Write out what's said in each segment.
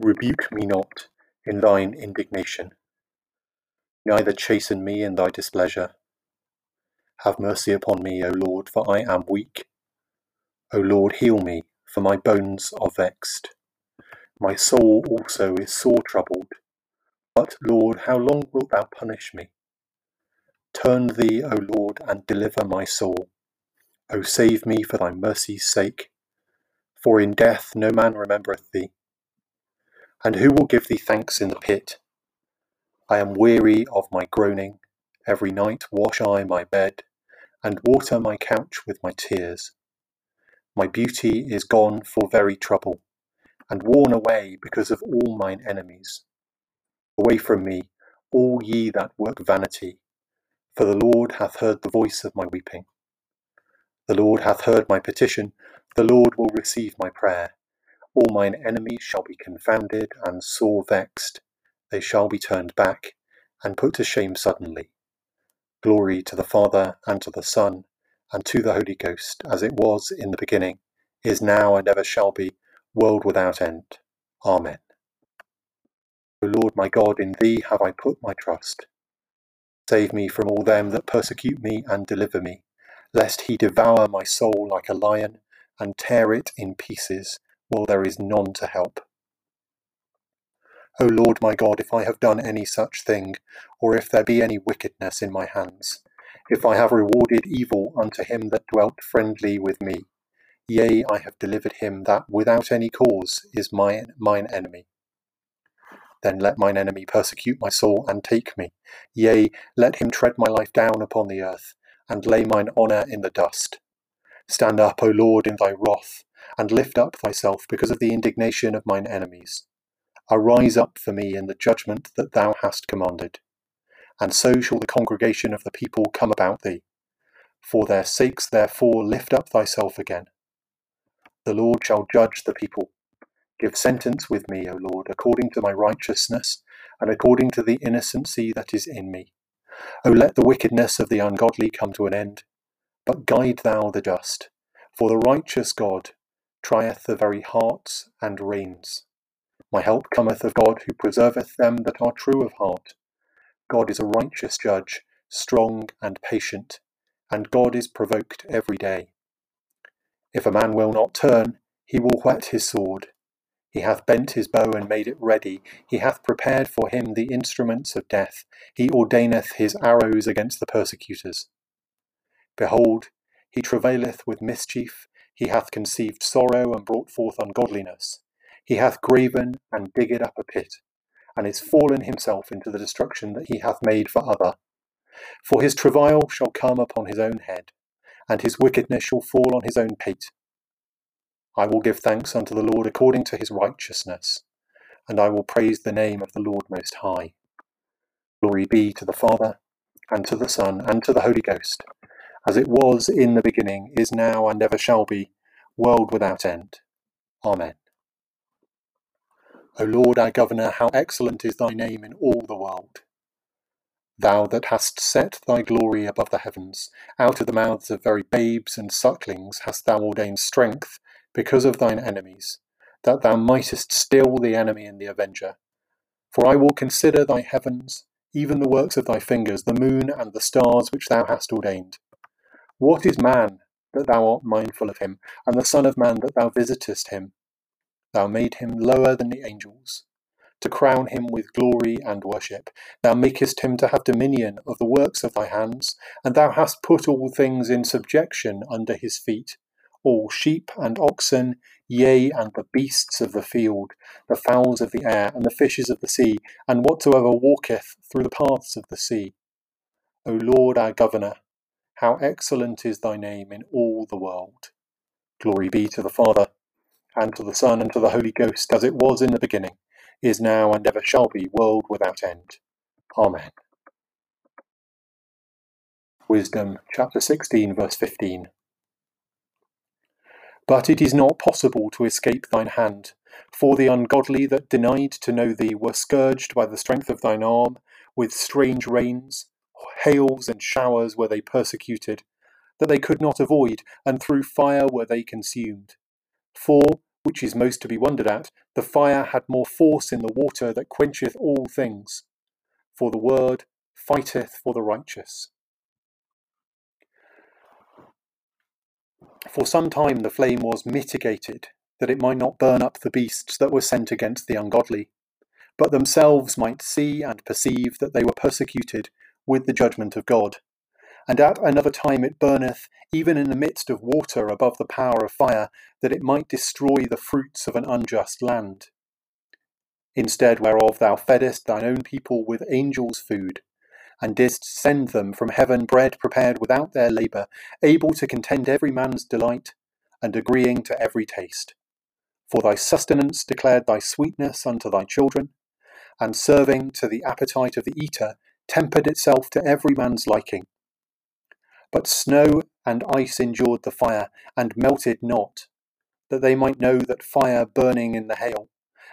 rebuke me not in thine indignation, neither chasten me in thy displeasure. Have mercy upon me, O Lord, for I am weak. O Lord, heal me, for my bones are vexed. My soul also is sore troubled. But, Lord, how long wilt thou punish me? Turn thee, O Lord, and deliver my soul. O save me for thy mercy's sake. For in death no man remembereth thee. And who will give thee thanks in the pit? I am weary of my groaning. Every night wash I my bed, and water my couch with my tears. My beauty is gone for very trouble, and worn away because of all mine enemies. Away from me, all ye that work vanity, for the Lord hath heard the voice of my weeping. The Lord hath heard my petition, the Lord will receive my prayer. All mine enemies shall be confounded and sore vexed. They shall be turned back and put to shame suddenly. Glory to the Father, and to the Son, and to the Holy Ghost, as it was in the beginning, is now, and ever shall be, world without end. Amen. O Lord my God, in thee have I put my trust. Save me from all them that persecute me, and deliver me, lest he devour my soul like a lion, and tear it in pieces while there is none to help. O Lord my God, if I have done any such thing, or if there be any wickedness in my hands, if I have rewarded evil unto him that dwelt friendly with me, yea, I have delivered him that without any cause is mine, mine enemy. Then let mine enemy persecute my soul and take me. Yea, let him tread my life down upon the earth, and lay mine honour in the dust. Stand up, O Lord, in thy wrath, and lift up thyself because of the indignation of mine enemies. Arise up for me in the judgment that thou hast commanded. And so shall the congregation of the people come about thee. For their sakes, therefore, lift up thyself again. The Lord shall judge the people. Give sentence with me, O Lord, according to my righteousness, and according to the innocency that is in me. O let the wickedness of the ungodly come to an end, but guide thou the just. For the righteous God trieth the very hearts and reins. My help cometh of God, who preserveth them that are true of heart. God is a righteous judge, strong and patient, and God is provoked every day. If a man will not turn, he will whet his sword. He hath bent his bow and made it ready. He hath prepared for him the instruments of death. He ordaineth his arrows against the persecutors. Behold, he travaileth with mischief, he hath conceived sorrow and brought forth ungodliness. He hath graven and digged up a pit, and is fallen himself into the destruction that he hath made for other. For his travail shall come upon his own head, and his wickedness shall fall on his own pate. I will give thanks unto the Lord according to his righteousness, and I will praise the name of the Lord Most High. Glory be to the Father, and to the Son, and to the Holy Ghost as it was in the beginning, is now, and ever shall be, world without end. Amen. O Lord our Governor, how excellent is thy name in all the world. Thou that hast set thy glory above the heavens, out of the mouths of very babes and sucklings hast thou ordained strength because of thine enemies, that thou mightest still the enemy and the avenger. For I will consider thy heavens, even the works of thy fingers, the moon and the stars which thou hast ordained. What is man that thou art mindful of him, and the Son of Man that thou visitest him? Thou made him lower than the angels, to crown him with glory and worship. Thou makest him to have dominion of the works of thy hands, and thou hast put all things in subjection under his feet all sheep and oxen, yea, and the beasts of the field, the fowls of the air, and the fishes of the sea, and whatsoever walketh through the paths of the sea. O Lord our Governor, how excellent is thy name in all the world. Glory be to the Father, and to the Son, and to the Holy Ghost, as it was in the beginning, is now, and ever shall be, world without end. Amen. Wisdom chapter 16, verse 15. But it is not possible to escape thine hand, for the ungodly that denied to know thee were scourged by the strength of thine arm, with strange rains, hails, and showers were they persecuted, that they could not avoid, and through fire were they consumed. For, which is most to be wondered at, the fire had more force in the water that quencheth all things. For the word fighteth for the righteous. For some time the flame was mitigated, that it might not burn up the beasts that were sent against the ungodly, but themselves might see and perceive that they were persecuted with the judgment of God. And at another time it burneth, even in the midst of water above the power of fire, that it might destroy the fruits of an unjust land. Instead whereof thou feddest thine own people with angels' food, and didst send them from heaven bread prepared without their labour, able to contend every man's delight, and agreeing to every taste. For thy sustenance declared thy sweetness unto thy children, and serving to the appetite of the eater, tempered itself to every man's liking. But snow and ice endured the fire, and melted not, that they might know that fire burning in the hail,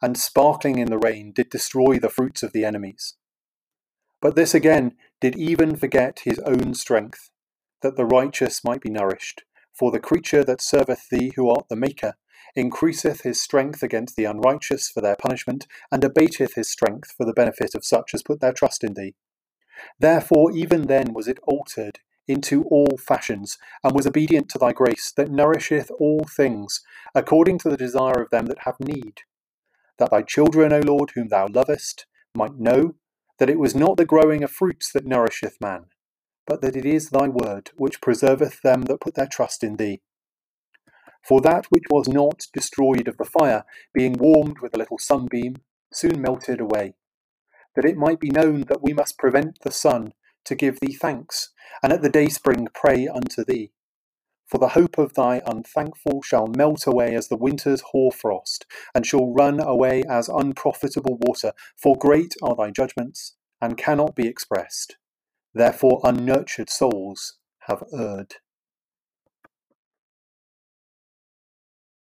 and sparkling in the rain, did destroy the fruits of the enemies. But this again did even forget his own strength, that the righteous might be nourished. For the creature that serveth thee, who art the Maker, increaseth his strength against the unrighteous for their punishment, and abateth his strength for the benefit of such as put their trust in thee. Therefore even then was it altered into all fashions, and was obedient to thy grace, that nourisheth all things, according to the desire of them that have need. That thy children, O Lord, whom thou lovest, might know that it was not the growing of fruits that nourisheth man, but that it is thy word which preserveth them that put their trust in thee. For that which was not destroyed of the fire, being warmed with a little sunbeam, soon melted away, that it might be known that we must prevent the sun to give thee thanks, and at the dayspring pray unto thee. For the hope of thy unthankful shall melt away as the winter's hoarfrost, and shall run away as unprofitable water, for great are thy judgments, and cannot be expressed. Therefore unnurtured souls have erred.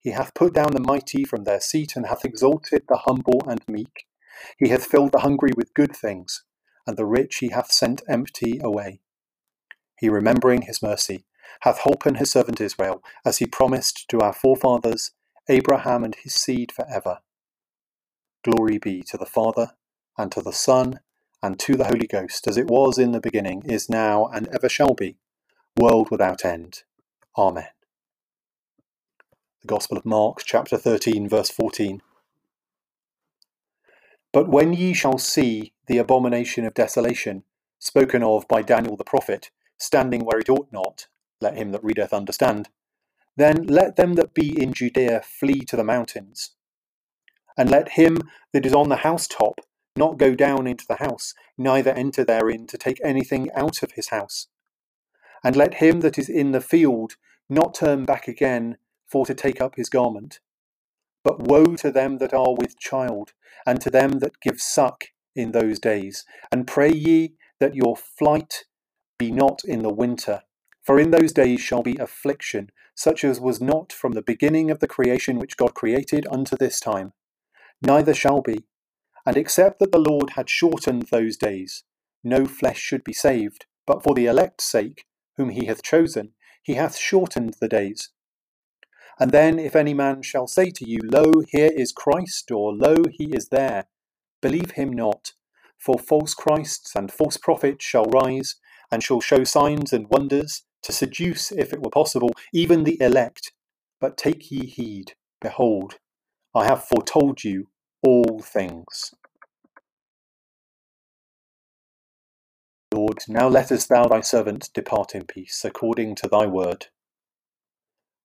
He hath put down the mighty from their seat, and hath exalted the humble and meek. He hath filled the hungry with good things, and the rich he hath sent empty away. He, remembering his mercy, hath holpen his servant Israel, as he promised to our forefathers, Abraham and his seed for ever. Glory be to the Father, and to the Son, and to the Holy Ghost, as it was in the beginning, is now, and ever shall be, world without end. Amen. The Gospel of Mark, chapter 13, verse 14. But when ye shall see the abomination of desolation, spoken of by Daniel the prophet, standing where it ought not, let him that readeth understand, then let them that be in Judea flee to the mountains. And let him that is on the housetop not go down into the house, neither enter therein to take anything out of his house. And let him that is in the field not turn back again for to take up his garment. But woe to them that are with child, and to them that give suck in those days. And pray ye that your flight be not in the winter. For in those days shall be affliction, such as was not from the beginning of the creation which God created unto this time, neither shall be. And except that the Lord had shortened those days, no flesh should be saved, but for the elect's sake, whom he hath chosen, he hath shortened the days. And then, if any man shall say to you, Lo, here is Christ, or Lo, he is there, believe him not. For false Christs and false prophets shall rise, and shall show signs and wonders, to seduce, if it were possible, even the elect. But take ye heed, behold, I have foretold you all things. Lord, now lettest thou thy servant depart in peace, according to thy word.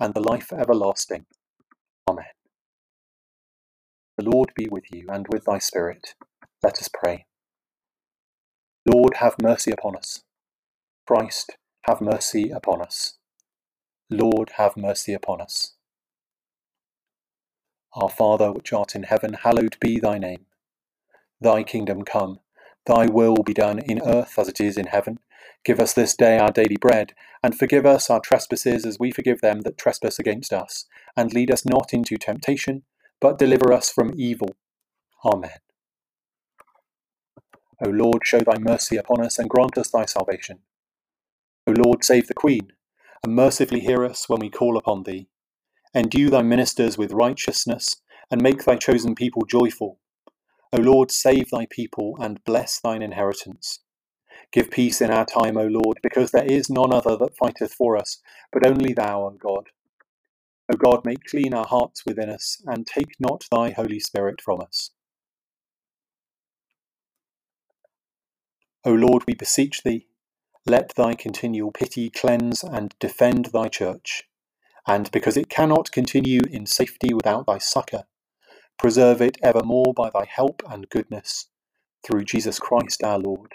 and the life everlasting. Amen. The Lord be with you and with thy spirit. Let us pray. Lord, have mercy upon us. Christ, have mercy upon us. Lord, have mercy upon us. Our Father, which art in heaven, hallowed be thy name. Thy kingdom come, thy will be done in earth as it is in heaven. Give us this day our daily bread, and forgive us our trespasses as we forgive them that trespass against us. And lead us not into temptation, but deliver us from evil. Amen. O Lord, show thy mercy upon us, and grant us thy salvation. O Lord, save the Queen, and mercifully hear us when we call upon thee. Endue thy ministers with righteousness, and make thy chosen people joyful. O Lord, save thy people, and bless thine inheritance. Give peace in our time, O Lord, because there is none other that fighteth for us, but only thou, O God. O God, make clean our hearts within us, and take not thy Holy Spirit from us. O Lord, we beseech thee, let thy continual pity cleanse and defend thy church, and because it cannot continue in safety without thy succour, preserve it evermore by thy help and goodness, through Jesus Christ our Lord.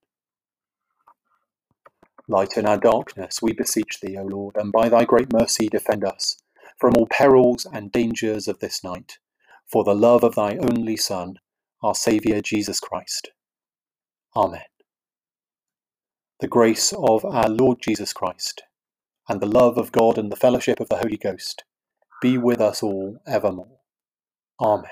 Lighten our darkness, we beseech thee, O Lord, and by thy great mercy defend us from all perils and dangers of this night, for the love of thy only Son, our Saviour Jesus Christ. Amen. The grace of our Lord Jesus Christ and the love of God and the fellowship of the Holy Ghost be with us all evermore. Amen.